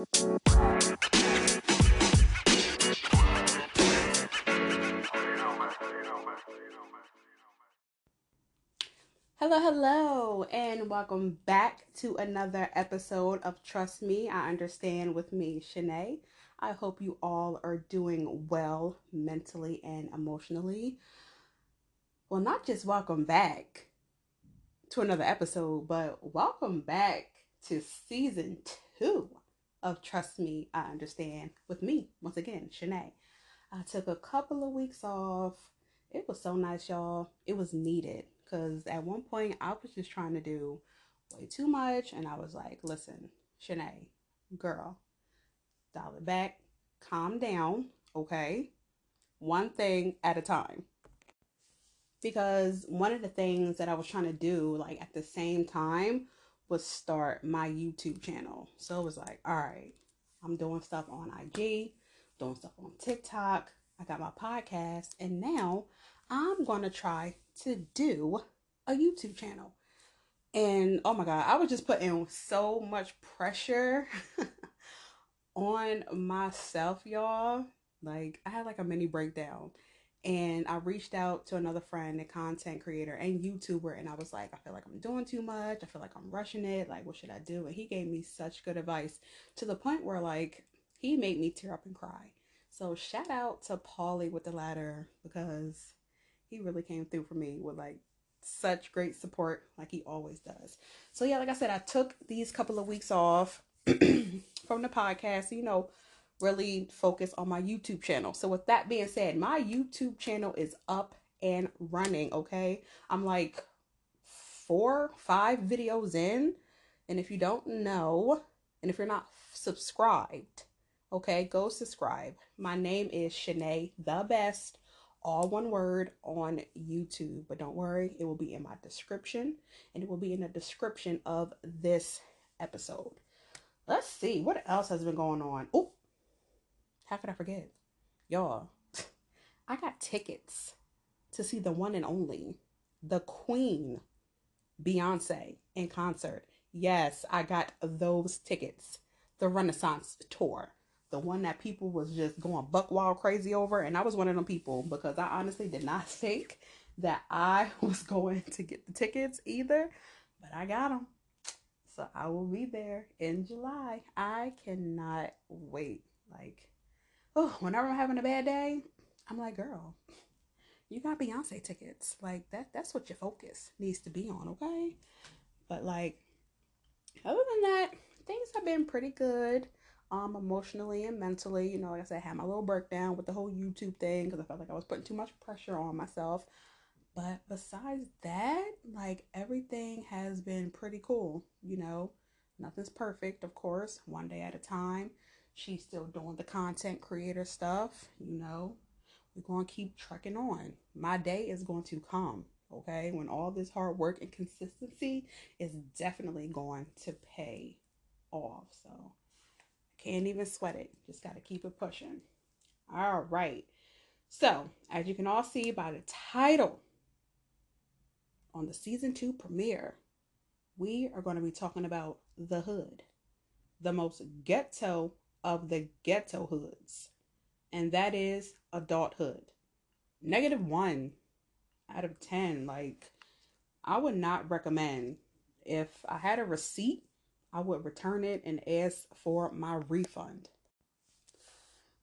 Hello, hello, and welcome back to another episode of Trust Me, I Understand with me, Shenea. I hope you all are doing well mentally and emotionally. Well, not just welcome back to another episode, but welcome back to season two of Trust Me, I Understand with me, once again, Shenea. I took a couple of weeks off. It was so nice, y'all. It was needed because at one point I was just trying to do way too much, and I was like, listen, Shenea, girl, dial it back, calm down, okay? One thing at a time. Because one of the things that I was trying to do, like at the same time, was start my YouTube channel. So it was like, all right, I'm doing stuff on IG, doing stuff on TikTok, I got my podcast, and now I'm going to try to do a YouTube channel. And oh my God, I was just putting so much pressure on myself, y'all. Like, I had like a mini breakdown. And I reached out to another friend, a content creator and YouTuber, and I was like, I feel like I'm doing too much. I feel like I'm rushing it. Like, what should I do? And he gave me such good advice to the point where, like, he made me tear up and cry. So, shout out to Paulie with the ladder because he really came through for me with like such great support like he always does. So yeah, like I said, I took these couple of weeks off from the podcast, you know, really focus on my YouTube channel. So with that being said, my YouTube channel is up and running, okay? I'm like four, five videos in. And if you don't know, and if you're not subscribed, okay, go subscribe. My name is Shenea the Best all one word on YouTube. But don't worry, it will be in my description and it will be in the description of this episode. Let's see what else has been going on. Oh, how could I forget? Y'all, I got tickets to see the one and only, the Queen, Beyonce in concert. Yes, I got those tickets. The Renaissance tour the one that people was just going buck wild crazy over and i was one of them people because i honestly did not think that i was going to get the tickets either but i got them so i will be there in july i cannot wait like oh whenever i'm having a bad day i'm like girl you got beyonce tickets like that that's what your focus needs to be on okay but like other than that things have been pretty good um emotionally and mentally. You know, like I said, I had my little breakdown with the whole YouTube thing because I felt like I was putting too much pressure on myself. But besides that, like everything has been pretty cool, you know. Nothing's perfect, of course, one day at a time. She's still doing the content creator stuff, you know. We're going to keep trucking on. My day is going to come, okay? When all this hard work and consistency is definitely going to pay off. So, can't even sweat it. Just got to keep it pushing. All right. So, as you can all see by the title on the season two premiere, we are going to be talking about the hood, the most ghetto of the ghetto hoods, and that is adulthood. Negative one out of 10. Like, I would not recommend if I had a receipt I would return it and ask for my refund.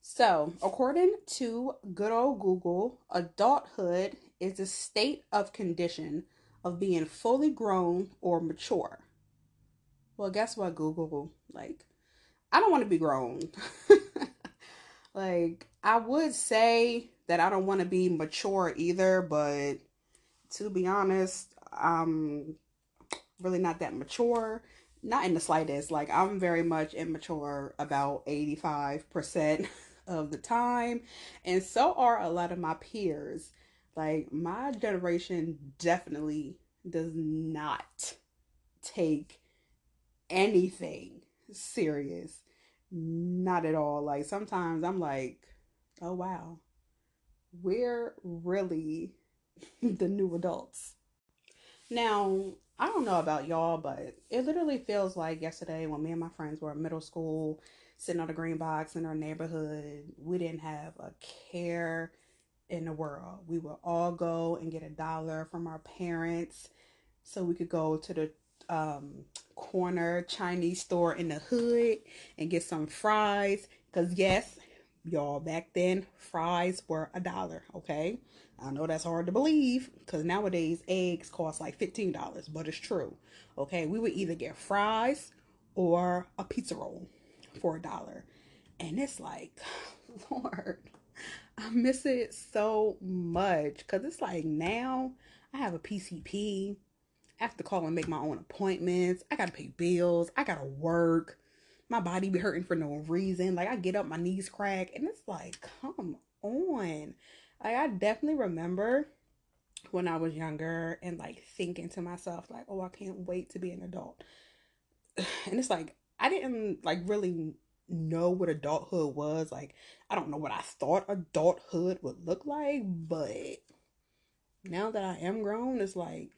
So, according to good old Google, adulthood is a state of condition of being fully grown or mature. Well, guess what, Google? Like, I don't want to be grown. like, I would say that I don't want to be mature either, but to be honest, I'm really not that mature not in the slightest. Like I'm very much immature about 85% of the time. And so are a lot of my peers. Like my generation definitely does not take anything serious. Not at all. Like sometimes I'm like, oh wow. We're really the new adults. Now, I don't know about y'all, but it literally feels like yesterday when me and my friends were in middle school, sitting on the green box in our neighborhood. We didn't have a care in the world. We would all go and get a dollar from our parents so we could go to the um, corner Chinese store in the hood and get some fries. Because, yes, y'all, back then, fries were a dollar, okay? I know that's hard to believe because nowadays eggs cost like $15, but it's true. Okay, we would either get fries or a pizza roll for a dollar. And it's like, Lord, I miss it so much because it's like now I have a PCP. Have to call and make my own appointments. I got to pay bills. I got to work. My body be hurting for no reason. Like I get up, my knees crack, and it's like, come on. Like I definitely remember when I was younger and like thinking to myself, like, oh, I can't wait to be an adult. And it's like I didn't like really know what adulthood was. Like, I don't know what I thought adulthood would look like, but now that I am grown, it's like,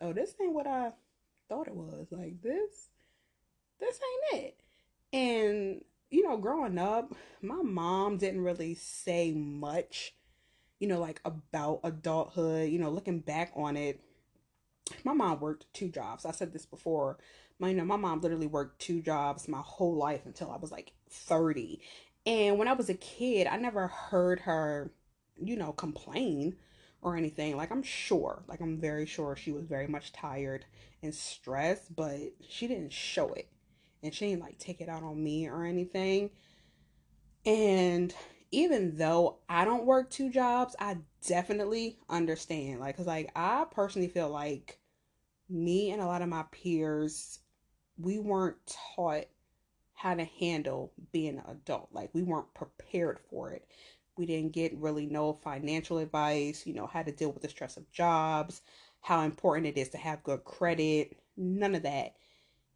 oh, this ain't what I thought it was. Like this, this ain't it. And you know, growing up, my mom didn't really say much, you know, like about adulthood. You know, looking back on it, my mom worked two jobs. I said this before. My, you know, my mom literally worked two jobs my whole life until I was like 30. And when I was a kid, I never heard her, you know, complain or anything. Like, I'm sure, like, I'm very sure she was very much tired and stressed, but she didn't show it. And she didn't like take it out on me or anything. And even though I don't work two jobs, I definitely understand. Like, cause like I personally feel like me and a lot of my peers we weren't taught how to handle being an adult. Like we weren't prepared for it. We didn't get really no financial advice, you know, how to deal with the stress of jobs, how important it is to have good credit, none of that.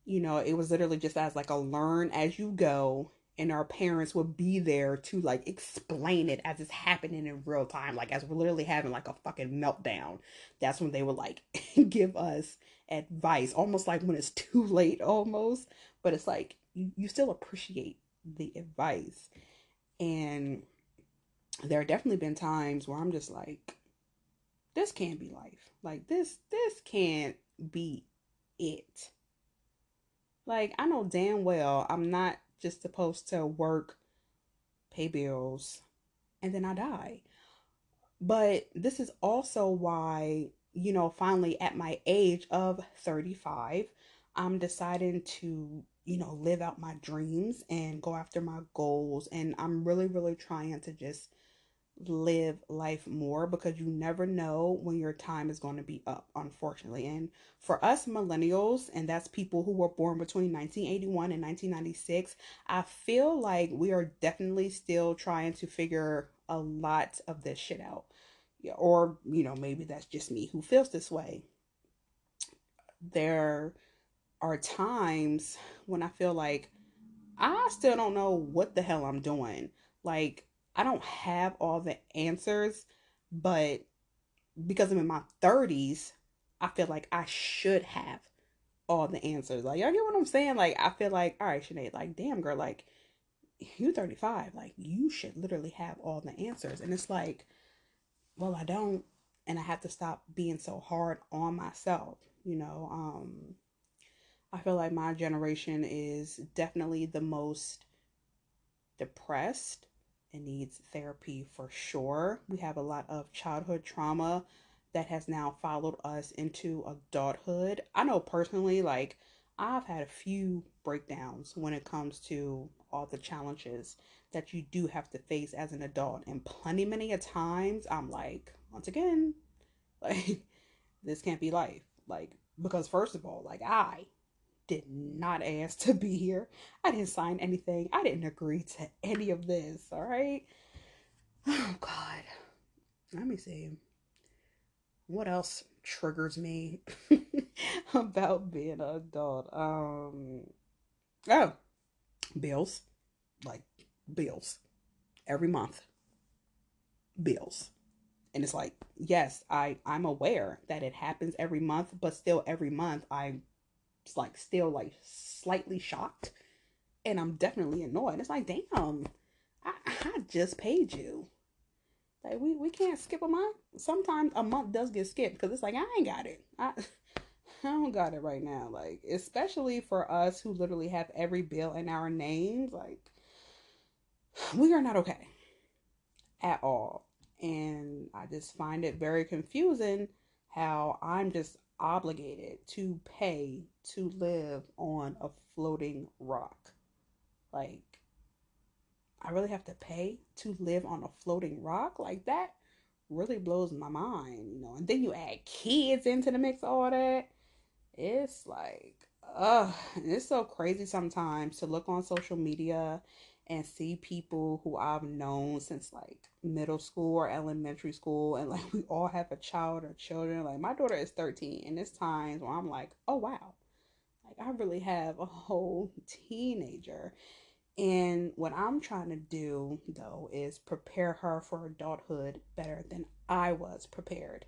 You know, it was literally just as like a learn as you go and our parents would be there to like explain it as it's happening in real time like as we're literally having like a fucking meltdown. That's when they would like give us advice almost like when it's too late almost. But it's like you, you still appreciate the advice. And there have definitely been times where i'm just like this can't be life like this this can't be it like i know damn well i'm not just supposed to work, pay bills, and then I die. But this is also why, you know, finally at my age of 35, I'm deciding to, you know, live out my dreams and go after my goals. And I'm really, really trying to just live life more because you never know when your time is going to be up, unfortunately. And for us millennials, and that's people who were born between 1981 and 1996, I feel like we are definitely still trying to figure a lot of this shit out. Yeah, or, you know, maybe that's just me who feels this way. There are times when I feel like I still don't know what the hell I'm doing. Like, I don't have all the answers, but because I'm in my 30s, I feel like I should have all the answers. Like, y'all get what I'm saying? Like, I feel like, all right, Sinead, like, damn, girl, like, you 35. Like, you should literally have all the answers. And it's like, well, I don't. And I have to stop being so hard on myself, you know. Um, I feel like my generation is definitely the most depressed and needs therapy for sure. We have a lot of childhood trauma that has now followed us into adulthood. I know personally, like, I've had a few breakdowns when it comes to all the challenges that you do have to face as an adult. And plenty many a times I'm like, once again, like, this can't be life. Like, because first of all, like, I did not ask to be here. I didn't sign anything. I didn't agree to any of this. All right. Oh, God. Let me see. What else triggers me about being an adult? Um, oh, bills. Like, bills. Every month. Bills And it's like, yes, I I'm aware that it happens every month, but still every month I'm like still like slightly shocked and I'm definitely annoyed. It's like, damn, I, I just paid you. Like we, we can't skip a month. Sometimes a month does get skipped because it's like I ain't got it. I I don't got it right now. Like especially for us who literally have every bill in our names, like we are not okay at all. And I just find it very confusing how I'm just obligated to pay to live on a floating rock. Like, I really have to pay to live on a floating rock? Like, that really blows my mind, you know. And then you add kids into the mix, all that. It's like, ugh, it's so crazy sometimes to look on social media and see people who I've known since like middle school or elementary school, and like we all have a child or children. Like my daughter is 13, and it's times where I'm like, oh wow, I really have a whole teenager. And what I'm trying to do though is prepare her for adulthood better than I was prepared.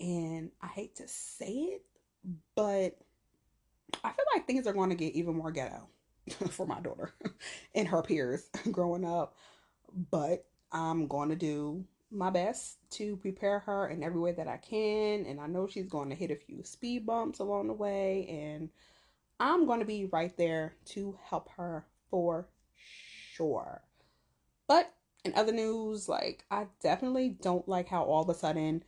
And I hate to say it, but I feel like things are going to get even more ghetto for my daughter and her peers growing up. But I'm going to do my best to prepare her in every way that I can. And I know she's going to hit a few speed bumps along the way. And I'm going to be right there to help her for sure. But in other news, like, I definitely don't like how all of a sudden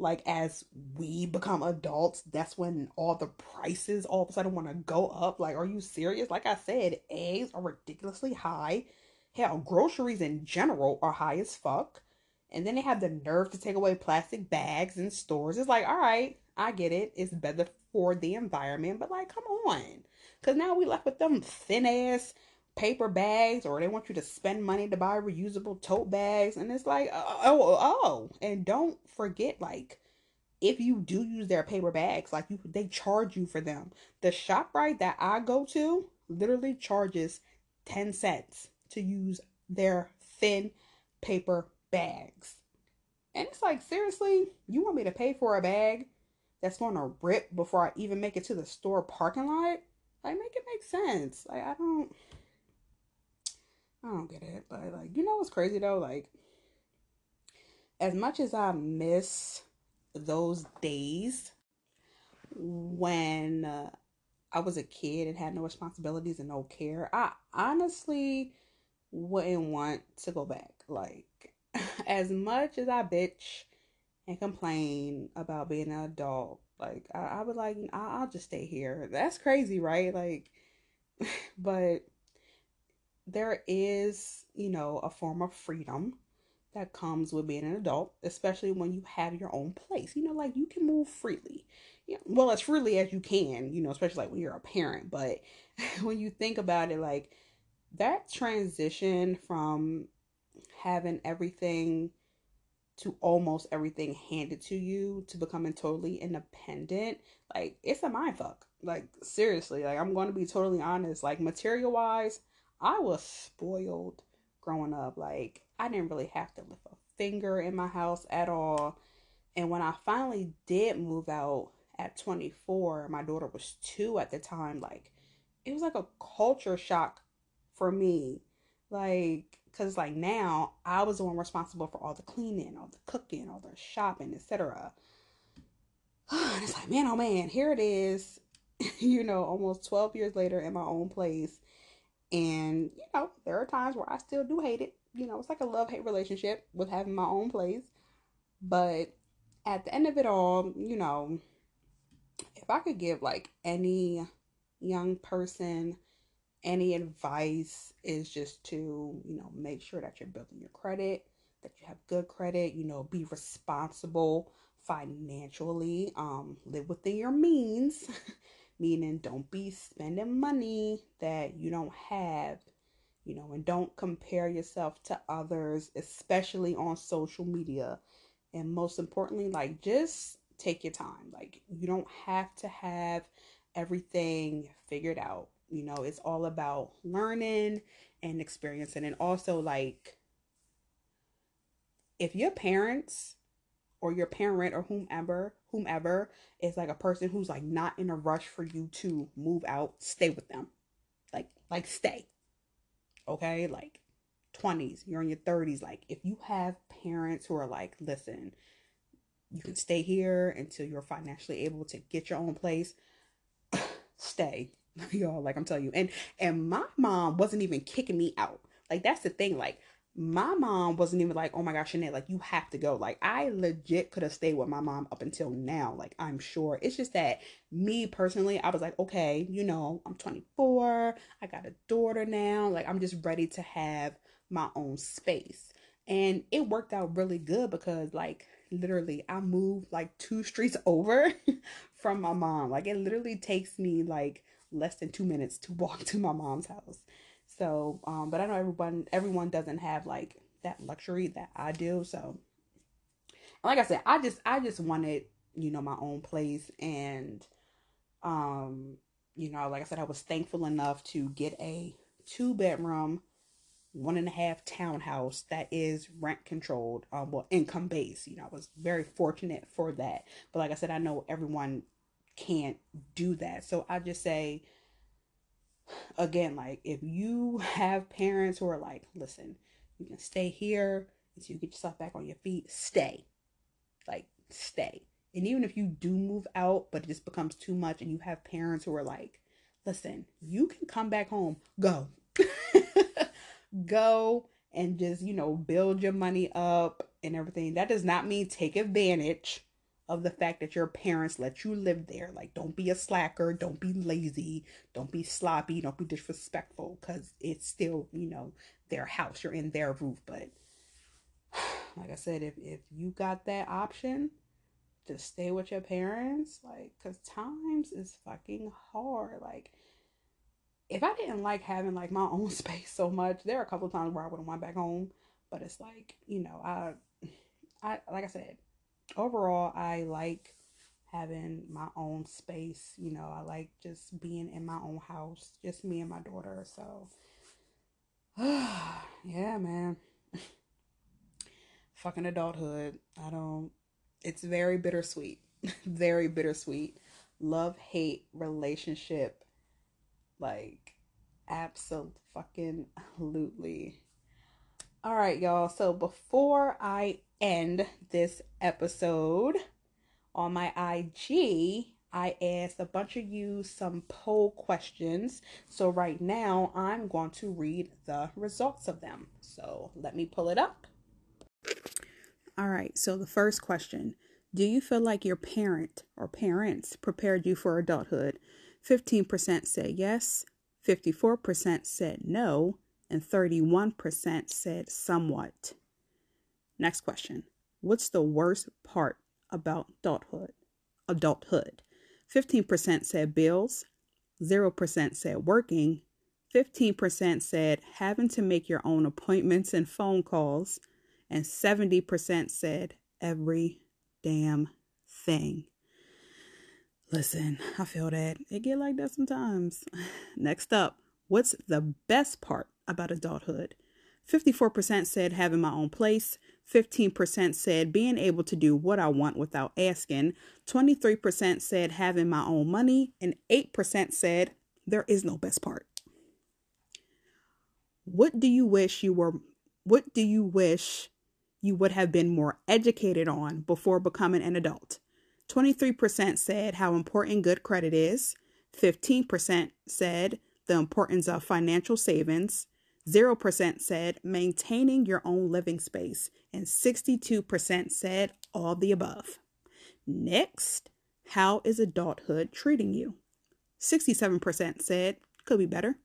like as we become adults, that's when all the prices all of a sudden want to go up. Like, are you serious? Like I said, eggs are ridiculously high. Hell, groceries in general are high as fuck. And then they have the nerve to take away plastic bags in stores. It's like, all right, I get it. It's better for the environment, but like, come on. Because now we left with them thin ass paper bags or they want you to spend money to buy reusable tote bags and it's like uh, oh oh, oh. and don't forget like if you do use their paper bags like you they charge you for them the ShopRite that i go to literally charges 10 cents to use their thin paper bags and it's like seriously you want me to pay for a bag that's going to rip before i even make it to the store parking lot like make it make sense like i don't I don't get it. But like, you know what's crazy though? Like, as much as I miss those days when uh, I was a kid and had no responsibilities and no care, I honestly wouldn't want to go back. Like, as much as I bitch and complain about being an adult, like I, I would like I'll just stay here. That's crazy, right? Like, but there is, you know, a form of freedom that comes with being an adult, especially when you have your own place. You know, like you can move freely. Yeah, well, as freely as you can, you know, especially like when you're a parent. But when you think about it, like that transition from having everything to almost everything handed to you to becoming totally independent, like it's a mind fuck. Like seriously, like I'm going to be totally honest. Like material wise, I was spoiled growing up. Like I didn't really have to lift a finger in my house at all. And when I finally did move out at 24, my daughter was 2 at the time, like it was like a culture shock for me. Like cuz like now I was the one responsible for all the cleaning, all the cooking, all the shopping, etc. And it's like, man, oh man, here it is, you know, almost 12 years later in my own place and, you know, there are times where I still do hate it. You know, it's like a love hate relationship with having my own place. But at the end of it all, you know, if I could give like any young person any advice is just to, you know, make sure that you're building your credit, that you have good credit, you know, be responsible financially, um, live within your means. meaning don't be spending money that you don't have you know and don't compare yourself to others especially on social media and most importantly like just take your time like you don't have to have everything figured out you know it's all about learning and experiencing and also like if your parents or your parent or whomever whomever is like a person who's like not in a rush for you to move out stay with them. Like like stay. Okay? Like 20s you're in your 30s like if you have parents who are like listen you can stay here until you're financially able to get your own place stay y'all like i'm telling you and and my mom wasn't even kicking me out like that's the thing like my mom wasn't even like, oh my gosh, Jeanette, like you have to go. Like I legit could have stayed with my mom up until now. Like I'm sure. It's just that me personally, I was like, okay, you know, I'm 24. I got a daughter now. Like I'm just ready to have my own space. And it worked out really good because like literally I moved like two streets over from my mom. Like it literally takes me like less than two minutes to walk to my mom's house. So, um, but I know everyone everyone doesn't have like that luxury that I do. So, like I said, I just I just wanted you know my own place, and um, you know, like I said, I was thankful enough to get a two bedroom, one and a half townhouse that is rent controlled, um, well income based. You know, I was very fortunate for that. But like I said, I know everyone can't do that, so I just say again, like if you have parents who are like, listen, you can stay here until you get yourself back on your feet, stay. Like, stay. And even if you do move out, but it just becomes too much, and you have parents who are like, listen, you can come back home, go. go and just, you know, build your money up and everything. That does not mean take advantage of the fact that your parents let you live there. Like, don't be a slacker, don't be lazy, don't be sloppy, don't be disrespectful, because it's still, you know, their house. You're in their roof. But like I said, if if you got that option, just stay with your parents. Like, cause times is fucking hard. Like, if I didn't like having like my own space so much, there are a couple of times where I would have went back home. But it's like, you know, I I like I said, overall, I like having my own space. You know, I like just being in my own house, just me and my daughter. So, yeah, man. Fucking adulthood. I don't, it's very bittersweet. very bittersweet. Love hate relationship. Like, absolutely. All right, y'all. So before I end this episode on my IG, I asked a bunch of you some poll questions. So right now I'm going to read the results of them. So let me pull it up. All right. So the first question Do you feel like your parent or parents prepared you for adulthood? 15% said yes, 54% said no, and 31% said somewhat. Next question. What's the worst part about adulthood? Adulthood. 15% said bills, 0% said working, 15% said having to make your own appointments and phone calls, and 70% said every damn thing. Listen, I feel that. It get like that sometimes. Next up, what's the best part about adulthood? 54% said having my own place, 15% said being able to do what I want without asking, 23% said having my own money, and 8% said there is no best part. What do you wish you were what do you wish you would have been more educated on before becoming an adult? 23% said how important good credit is, 15% said the importance of financial savings, 0% said maintaining your own living space, and 62% said all the above. Next, how is adulthood treating you? 67% said could be better.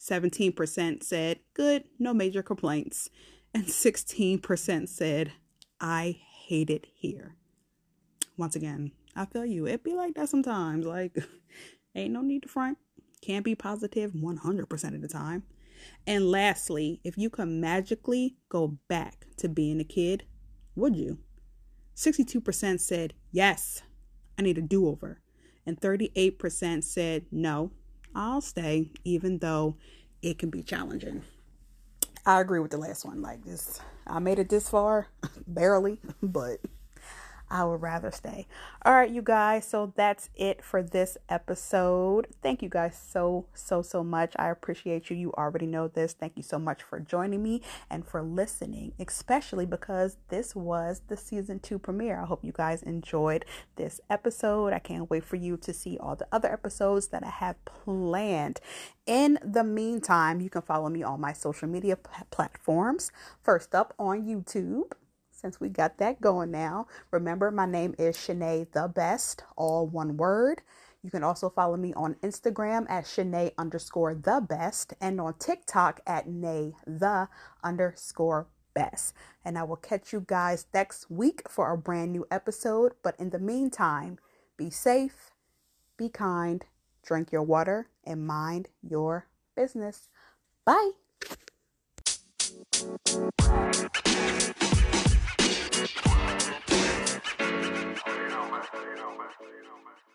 17% said good, no major complaints. And 16% said I hate it here. Once again, I feel you. It be like that sometimes. Like, ain't no need to front. Can't be positive 100% of the time. And lastly, if you could magically go back to being a kid, would you? 62% said, yes, I need a do over. And 38% said, no, I'll stay, even though it can be challenging. I agree with the last one. Like this, I made it this far, barely, but I would rather stay. All right, you guys. So that's it for this episode. Thank you guys so, so, so much. I appreciate you. You already know this. Thank you so much for joining me and for listening, especially because this was the season two premiere. I hope you guys enjoyed this episode. I can't wait for you to see all the other episodes that I have planned. In the meantime, you can follow me on my social media platforms. First up on YouTube since we got that going now. Remember, my name is Shenea the Best, all one word. You can also follow me on Instagram at Shanae underscore the best and on TikTok at Nay the underscore best. And I will catch you guys next week for a brand new episode. But in the meantime, be safe, be kind, drink your water, and mind your business. Bye. You know, man. You know, man.